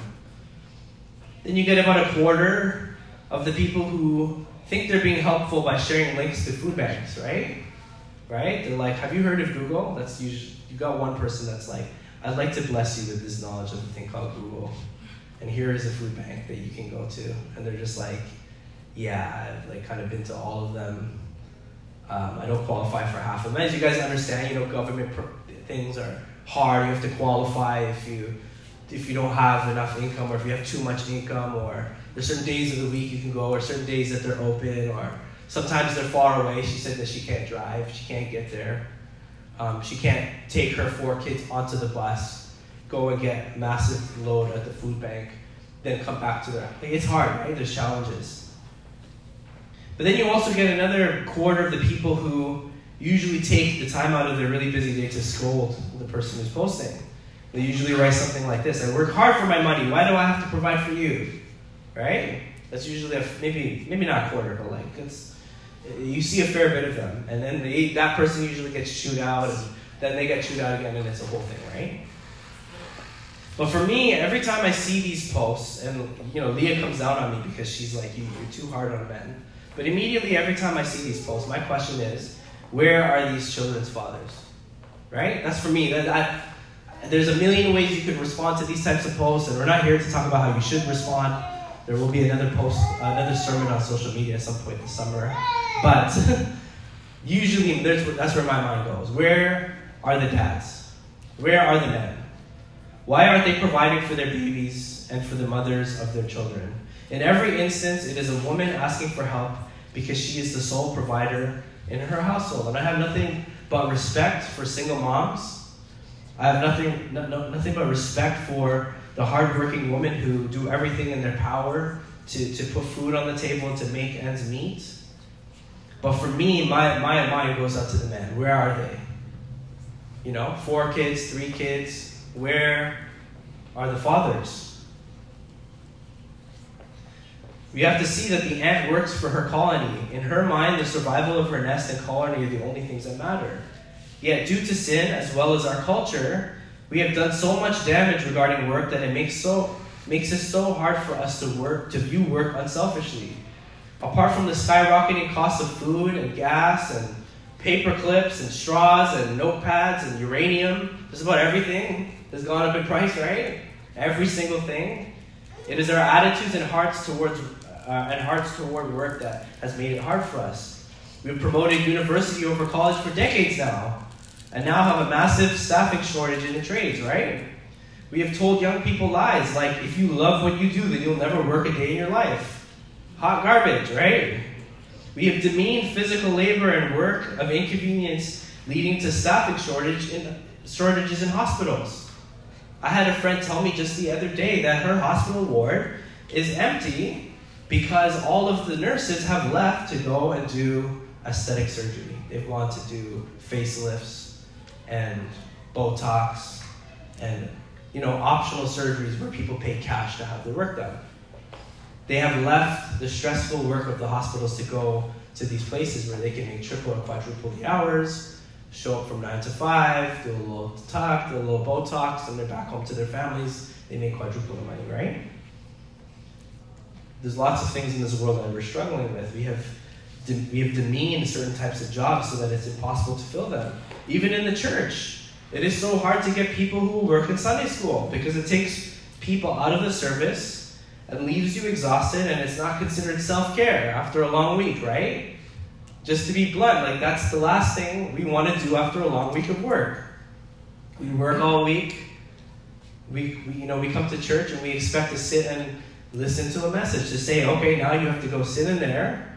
Then you get about a quarter of the people who think they're being helpful by sharing links to food banks, right? Right? They're like, have you heard of Google? That's usually, you got one person that's like, I'd like to bless you with this knowledge of a thing called Google. And here is a food bank that you can go to. And they're just like, yeah, I've like kind of been to all of them um, I don't qualify for half of them. As you guys understand, you know, government things are hard. You have to qualify if you if you don't have enough income or if you have too much income or there's certain days of the week you can go or certain days that they're open or sometimes they're far away. She said that she can't drive. She can't get there. Um, she can't take her four kids onto the bus, go and get massive load at the food bank, then come back to the. It's hard, right? There's challenges. But then you also get another quarter of the people who usually take the time out of their really busy day to scold the person who's posting. They usually write something like this I work hard for my money. Why do I have to provide for you? Right? That's usually a, maybe, maybe not a quarter, but like it's, you see a fair bit of them. And then they, that person usually gets chewed out, and then they get chewed out again, and it's a whole thing, right? But for me, every time I see these posts, and you know, Leah comes out on me because she's like, you, you're too hard on men. But immediately, every time I see these posts, my question is, where are these children's fathers? Right? That's for me. That, I, there's a million ways you could respond to these types of posts, and we're not here to talk about how you should respond. There will be another post, another sermon on social media at some point this summer. But *laughs* usually, that's where my mind goes. Where are the dads? Where are the men? Why aren't they providing for their babies and for the mothers of their children? In every instance, it is a woman asking for help because she is the sole provider in her household. And I have nothing but respect for single moms. I have nothing, no, no, nothing but respect for the hardworking women who do everything in their power to, to put food on the table and to make ends meet. But for me, my, my mind goes out to the men. Where are they? You know, four kids, three kids. Where are the fathers? We have to see that the ant works for her colony. In her mind, the survival of her nest and colony are the only things that matter. Yet, due to sin as well as our culture, we have done so much damage regarding work that it makes so makes it so hard for us to work to view work unselfishly. Apart from the skyrocketing cost of food and gas and paper clips and straws and notepads and uranium, just about everything has gone up in price, right? Every single thing. It is our attitudes and hearts towards uh, and hearts toward work that has made it hard for us. We've promoted university over college for decades now, and now have a massive staffing shortage in the trades, right? We have told young people lies like, if you love what you do, then you'll never work a day in your life. Hot garbage, right? We have demeaned physical labor and work of inconvenience, leading to staffing shortage in, shortages in hospitals. I had a friend tell me just the other day that her hospital ward is empty because all of the nurses have left to go and do aesthetic surgery. They've gone to do facelifts and Botox and you know optional surgeries where people pay cash to have their work done. They have left the stressful work of the hospitals to go to these places where they can make triple or quadruple the hours, show up from nine to five, do a little talk, do a little Botox, and they're back home to their families. They make quadruple the money, right? There's lots of things in this world that we're struggling with. We have we have demeaned certain types of jobs so that it's impossible to fill them. Even in the church, it is so hard to get people who work in Sunday school because it takes people out of the service and leaves you exhausted, and it's not considered self care after a long week, right? Just to be blunt, like that's the last thing we want to do after a long week of work. We work all week. We, we, you know, we come to church and we expect to sit and listen to a message to say, okay, now you have to go sit in there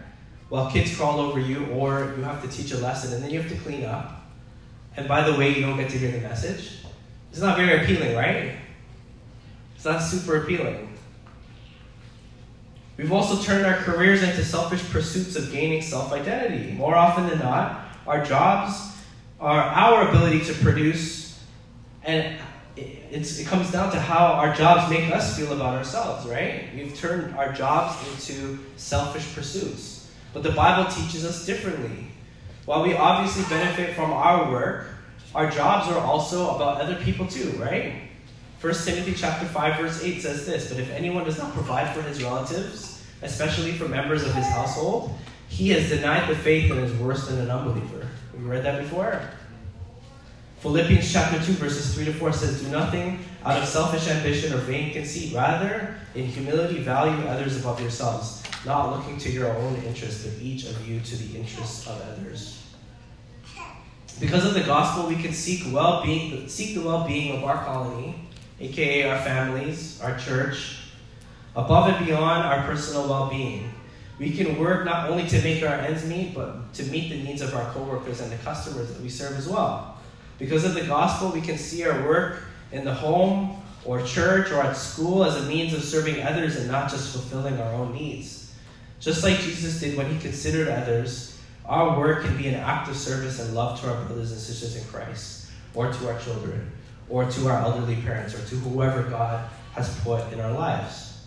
while kids crawl over you, or you have to teach a lesson and then you have to clean up. And by the way, you don't get to hear the message. It's not very appealing, right? It's not super appealing. We've also turned our careers into selfish pursuits of gaining self identity. More often than not, our jobs are our ability to produce, and it comes down to how our jobs make us feel about ourselves, right? We've turned our jobs into selfish pursuits. But the Bible teaches us differently. While we obviously benefit from our work, our jobs are also about other people too, right? 1 Timothy chapter 5 verse 8 says this, but if anyone does not provide for his relatives, especially for members of his household, he has denied the faith and is worse than an unbeliever. Have you read that before? Philippians chapter 2 verses 3 to 4 says, Do nothing out of selfish ambition or vain conceit. Rather, in humility value others above yourselves not looking to your own interest, but each of you to the interests of others. Because of the gospel, we can seek well-being, seek the well-being of our colony, aka our families, our church, above and beyond our personal well-being. We can work not only to make our ends meet, but to meet the needs of our coworkers and the customers that we serve as well. Because of the gospel, we can see our work in the home or church or at school as a means of serving others and not just fulfilling our own needs. Just like Jesus did when he considered others, our work can be an act of service and love to our brothers and sisters in Christ, or to our children, or to our elderly parents, or to whoever God has put in our lives.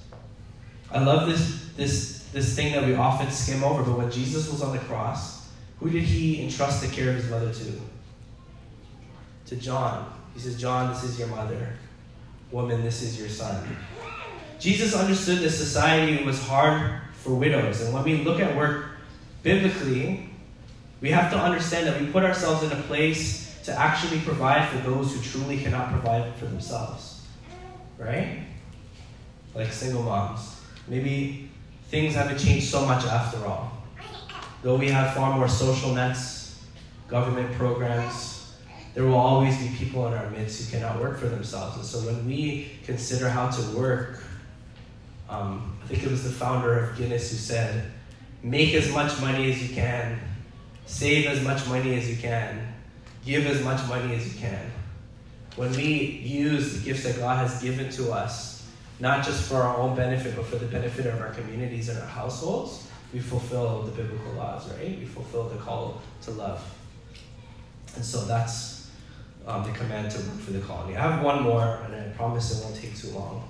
I love this, this, this thing that we often skim over, but when Jesus was on the cross, who did he entrust the care of his mother to? To John. He says, John, this is your mother. Woman, this is your son. Jesus understood that society was hard for widows. And when we look at work biblically, we have to understand that we put ourselves in a place to actually provide for those who truly cannot provide for themselves. Right? Like single moms. Maybe things haven't changed so much after all. Though we have far more social nets, government programs, there will always be people in our midst who cannot work for themselves. And so when we consider how to work um, I think it was the founder of Guinness who said, make as much money as you can, save as much money as you can, give as much money as you can. When we use the gifts that God has given to us, not just for our own benefit, but for the benefit of our communities and our households, we fulfill the biblical laws, right? We fulfill the call to love. And so that's um, the command to work for the colony. I have one more, and I promise it won't take too long.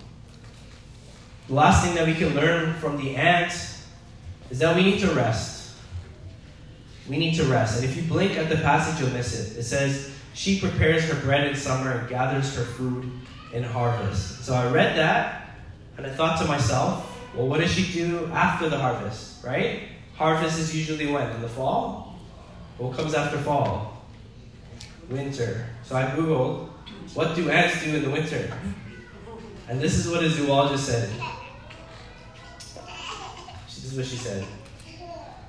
The last thing that we can learn from the ant is that we need to rest. We need to rest. And if you blink at the passage, you'll miss it. It says, She prepares her bread in summer and gathers her food in harvest. So I read that and I thought to myself, well, what does she do after the harvest, right? Harvest is usually when? In the fall? What comes after fall? Winter. So I Googled, what do ants do in the winter? And this is what a zoologist said. This is what she said.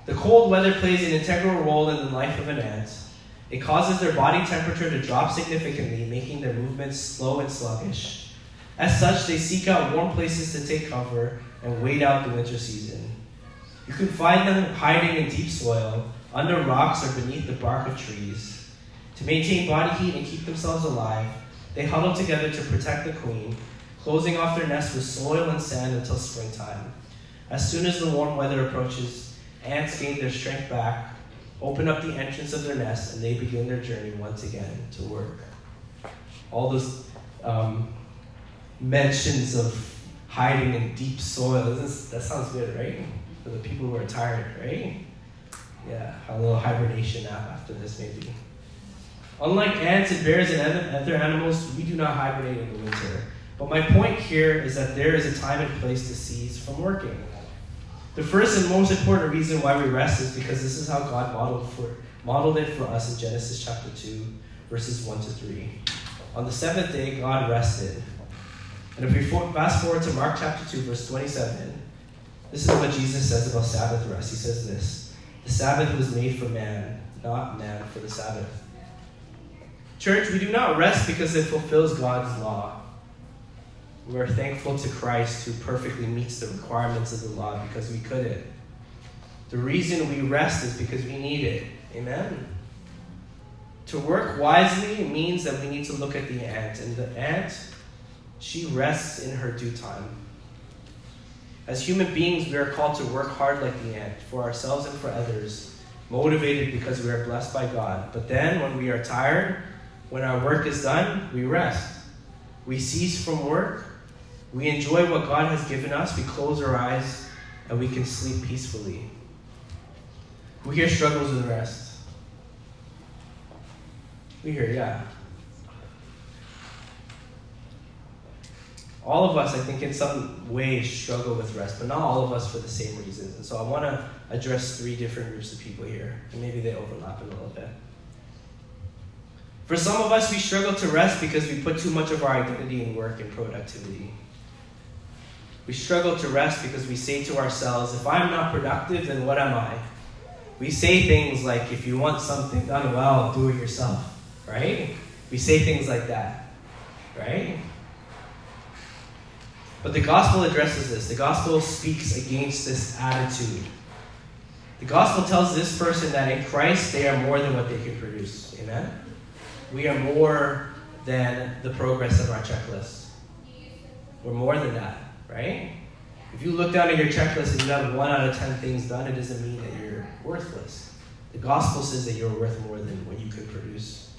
The cold weather plays an integral role in the life of an ant. It causes their body temperature to drop significantly, making their movements slow and sluggish. As such, they seek out warm places to take cover and wait out the winter season. You can find them hiding in deep soil, under rocks, or beneath the bark of trees. To maintain body heat and keep themselves alive, they huddle together to protect the queen, closing off their nest with soil and sand until springtime. As soon as the warm weather approaches, ants gain their strength back, open up the entrance of their nest, and they begin their journey once again to work. All those um, mentions of hiding in deep soil, this, that sounds good, right? For the people who are tired, right? Yeah, a little hibernation nap after this, maybe. Unlike ants and bears and other animals, we do not hibernate in the winter. But my point here is that there is a time and place to cease from working. The first and most important reason why we rest is because this is how God modeled, for, modeled it for us in Genesis chapter 2, verses 1 to 3. On the seventh day, God rested. And if we fast forward to Mark chapter 2, verse 27, this is what Jesus says about Sabbath rest. He says this The Sabbath was made for man, not man for the Sabbath. Church, we do not rest because it fulfills God's law. We are thankful to Christ who perfectly meets the requirements of the law because we couldn't. The reason we rest is because we need it. Amen? To work wisely means that we need to look at the ant. And the ant, she rests in her due time. As human beings, we are called to work hard like the ant, for ourselves and for others, motivated because we are blessed by God. But then, when we are tired, when our work is done, we rest. We cease from work. We enjoy what God has given us. We close our eyes and we can sleep peacefully. Who here struggles with rest? We hear, yeah. All of us, I think, in some ways struggle with rest, but not all of us for the same reasons. And so I want to address three different groups of people here, and maybe they overlap a little bit. For some of us, we struggle to rest because we put too much of our identity in work and productivity. We struggle to rest because we say to ourselves, if I'm not productive, then what am I? We say things like, if you want something done well, do it yourself, right? We say things like that, right? But the gospel addresses this. The gospel speaks against this attitude. The gospel tells this person that in Christ they are more than what they can produce. Amen? We are more than the progress of our checklist. We're more than that, right? If you look down at your checklist and you have one out of ten things done, it doesn't mean that you're worthless. The gospel says that you're worth more than what you could produce.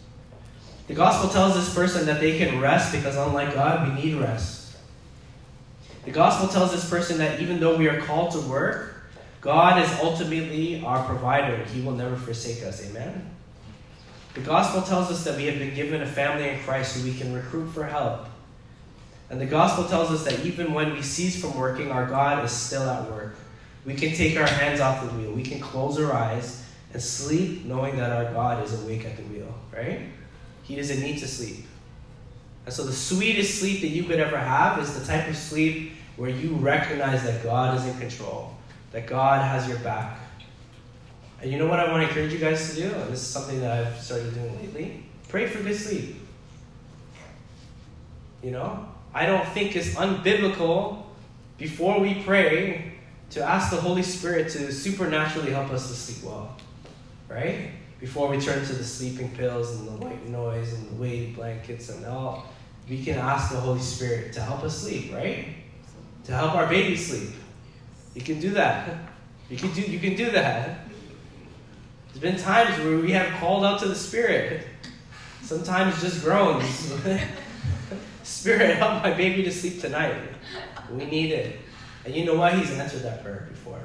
The gospel tells this person that they can rest because, unlike God, we need rest. The gospel tells this person that even though we are called to work, God is ultimately our provider. And he will never forsake us. Amen? The gospel tells us that we have been given a family in Christ who we can recruit for help. And the gospel tells us that even when we cease from working, our God is still at work. We can take our hands off the wheel. We can close our eyes and sleep knowing that our God is awake at the wheel, right? He doesn't need to sleep. And so the sweetest sleep that you could ever have is the type of sleep where you recognize that God is in control, that God has your back. And you know what I want to encourage you guys to do? And this is something that I've started doing lately. Pray for good sleep. You know? I don't think it's unbiblical before we pray to ask the Holy Spirit to supernaturally help us to sleep well. Right? Before we turn to the sleeping pills and the white noise and the weighted blankets and all, we can ask the Holy Spirit to help us sleep, right? To help our baby sleep. You can do that. You can do you can do that. There's been times where we have called out to the Spirit. Sometimes just groans. *laughs* Spirit, *laughs* help my baby to sleep tonight. We need it. And you know what? He's answered that prayer before.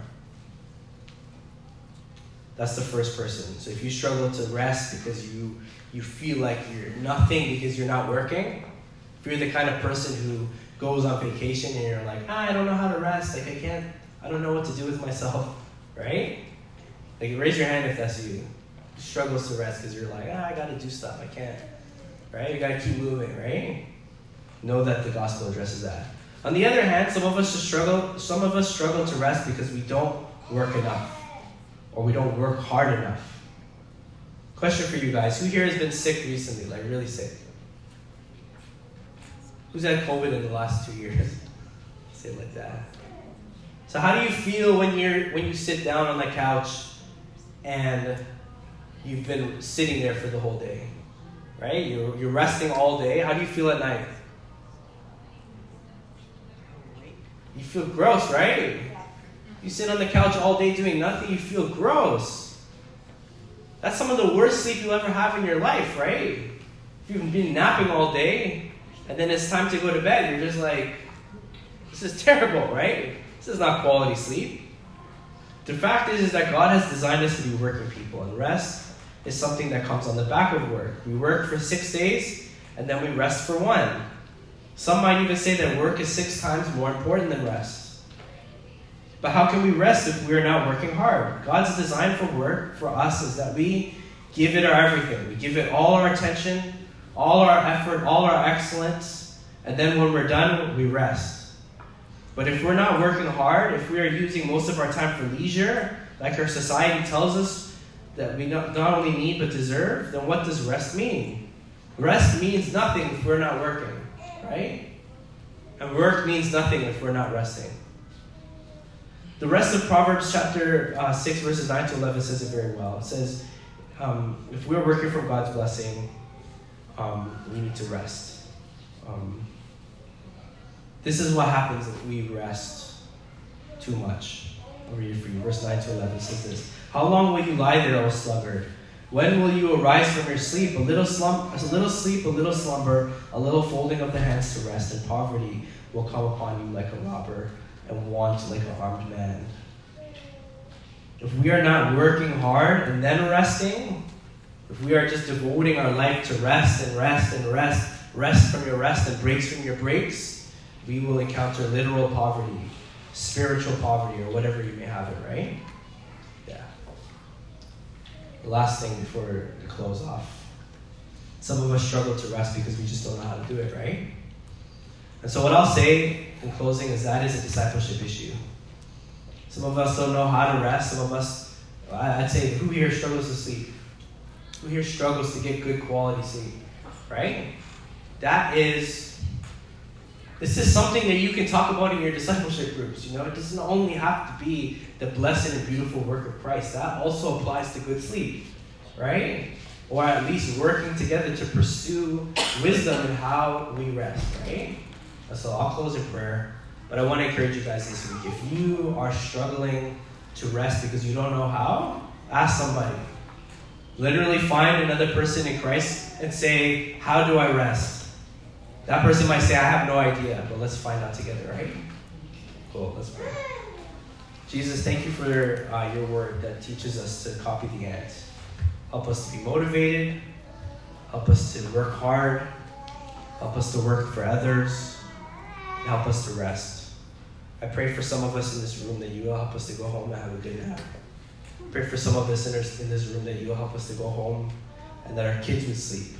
That's the first person. So if you struggle to rest because you you feel like you're nothing because you're not working, if you're the kind of person who goes on vacation and you're like, ah, I don't know how to rest, like I can't, I don't know what to do with myself, *laughs* right? Like raise your hand if that's you. Struggles to rest because you're like, ah, I gotta do stuff, I can't. Right? You gotta keep moving, right? Know that the gospel addresses that. On the other hand, some of us struggle some of us struggle to rest because we don't work enough. Or we don't work hard enough. Question for you guys. Who here has been sick recently? Like really sick? Who's had COVID in the last two years? *laughs* Say it like that. So how do you feel when you're when you sit down on the couch and you've been sitting there for the whole day? Right? You're, you're resting all day. How do you feel at night? You feel gross, right? You sit on the couch all day doing nothing, you feel gross. That's some of the worst sleep you'll ever have in your life, right? If you've been napping all day and then it's time to go to bed, you're just like, this is terrible, right? This is not quality sleep. The fact is, is that God has designed us to be working people, and rest is something that comes on the back of work. We work for six days, and then we rest for one. Some might even say that work is six times more important than rest. But how can we rest if we're not working hard? God's design for work for us is that we give it our everything. We give it all our attention, all our effort, all our excellence, and then when we're done, we rest. But if we're not working hard, if we are using most of our time for leisure, like our society tells us that we not only need but deserve, then what does rest mean? Rest means nothing if we're not working right? And work means nothing if we're not resting. The rest of Proverbs chapter uh, 6, verses 9 to 11 says it very well. It says, um, if we're working for God's blessing, um, we need to rest. Um, this is what happens if we rest too much. I'll read it for you. Verse 9 to 11 says this How long will you lie there, O sluggard? When will you arise from your sleep? A little slump, a little sleep, a little slumber, a little folding of the hands to rest, and poverty will come upon you like a robber, and want like an armed man. If we are not working hard and then resting, if we are just devoting our life to rest and rest and rest, rest from your rest and breaks from your breaks, we will encounter literal poverty, spiritual poverty, or whatever you may have it, right? The last thing before we close off. Some of us struggle to rest because we just don't know how to do it, right? And so, what I'll say in closing is that is a discipleship issue. Some of us don't know how to rest. Some of us, I'd say, who here struggles to sleep? Who here struggles to get good quality sleep? Right? That is, this is something that you can talk about in your discipleship groups. You know, it doesn't only have to be the blessed and beautiful work of Christ. That also applies to good sleep, right? Or at least working together to pursue wisdom in how we rest, right? So I'll close in prayer. But I want to encourage you guys this week. If you are struggling to rest because you don't know how, ask somebody. Literally find another person in Christ and say, How do I rest? That person might say, I have no idea, but let's find out together, right? Cool, let's pray. Jesus, thank you for uh, your word that teaches us to copy the ant. Help us to be motivated. Help us to work hard. Help us to work for others. And help us to rest. I pray for some of us in this room that you will help us to go home and have a good nap. Pray for some of us in this room that you will help us to go home and that our kids would sleep.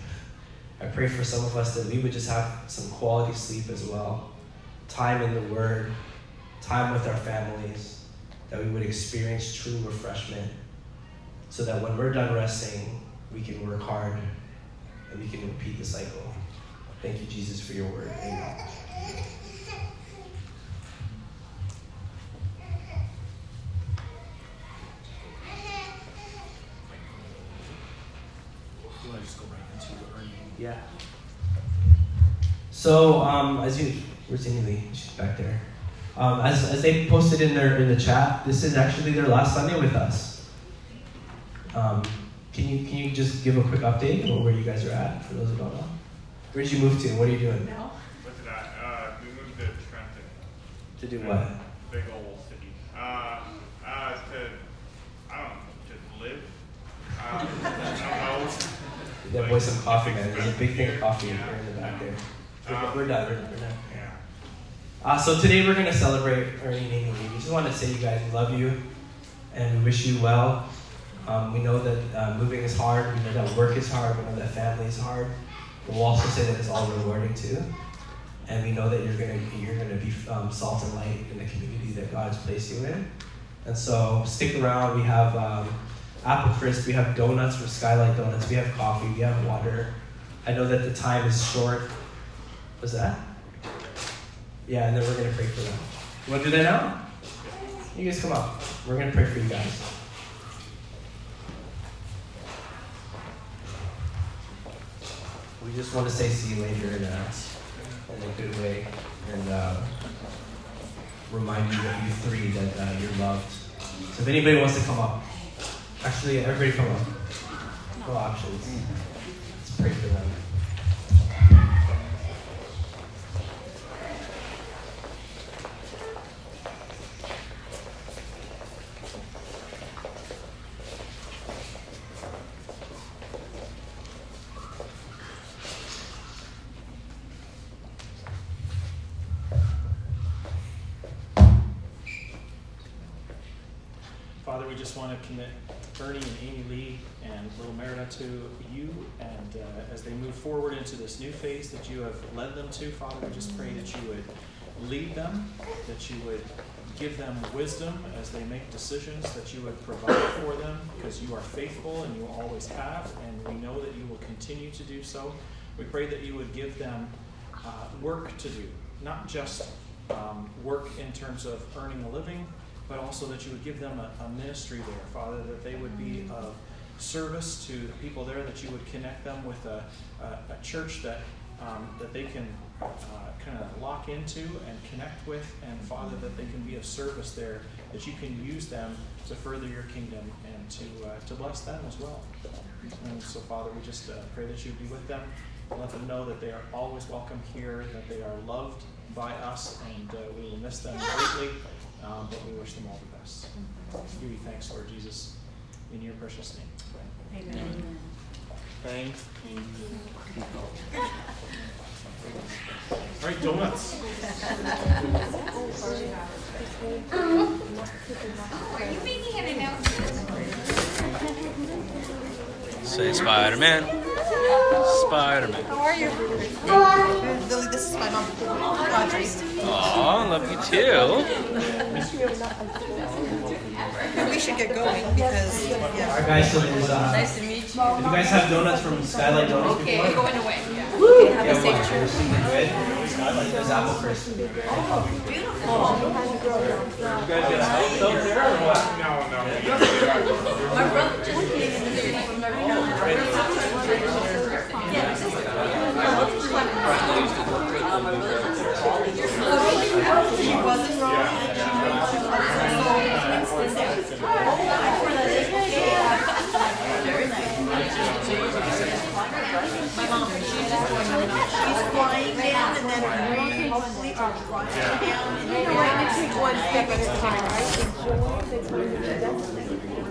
I pray for some of us that we would just have some quality sleep as well. Time in the Word, time with our families that we would experience true refreshment so that when we're done resting, we can work hard and we can repeat the cycle. Thank you, Jesus, for your word. Amen. Yeah. So, um, as you, where's Lee? She's back there. Um, as, as they posted in their in the chat, this is actually their last Sunday with us. Um, can you can you just give a quick update on where you guys are at for those who don't know? Where did you move to? What are you doing? No. What's that? Uh, we moved to Trenton. To do what? Big old city. Uh, uh, to I don't know, to live. Uh, *laughs* I don't know. That boy some coffee, man. There's a big thing of coffee yeah. in the back there. We're done. We're done. We're done. Uh, so today we're going to celebrate Ernie and Amy. We just want to say you guys we love you and we wish you well. Um, we know that uh, moving is hard. We know that work is hard. We know that family is hard. But we'll also say that it's all rewarding too. And we know that you're going to you're going to be um, salt and light in the community that God's placed you in. And so stick around. We have um, apple crisp. We have donuts from Skylight Donuts. We have coffee. We have water. I know that the time is short. Was that? Yeah, and then we're gonna pray for them. You wanna do that now? You guys come up. We're gonna pray for you guys. We just want to say see you later in a, in a good way and uh, remind you of you three that uh, you're loved. So if anybody wants to come up, actually everybody come up. Uh, no options. Let's pray for them. Father, we just want to commit Bernie and Amy Lee and little Merida to you. And uh, as they move forward into this new phase that you have led them to, Father, we just pray that you would lead them, that you would give them wisdom as they make decisions, that you would provide for them because you are faithful and you always have. And we know that you will continue to do so. We pray that you would give them uh, work to do, not just um, work in terms of earning a living, but also that you would give them a, a ministry there, Father, that they would be of service to the people there, that you would connect them with a, a, a church that, um, that they can uh, kind of lock into and connect with, and Father, that they can be of service there, that you can use them to further your kingdom and to, uh, to bless them as well. And so, Father, we just uh, pray that you be with them. Let them know that they are always welcome here, that they are loved by us, and uh, we will miss them greatly, um, but we wish them all the best. Give you thanks, Lord Jesus, in your precious name. Amen. Thanks. All right, donuts. Are you making an announcement? Say Spider Man. Spider Man. How are you? Lily, this is my mom, Audrey. Aw, love you too. And we should get going because, yeah. right, guys. So there's uh, Nice to meet you. if you guys have donuts from Skylight Donuts Okay, before, going away. yeah, have a safe trip. Good. There's apple crisp. You guys get a house out there or what? No, no. My brother just came in the here from She wasn't wrong. My mom, she's just going to She's flying down and then we hopefully are flying down. and then- one step at a time, right? And Joel, that's what it is.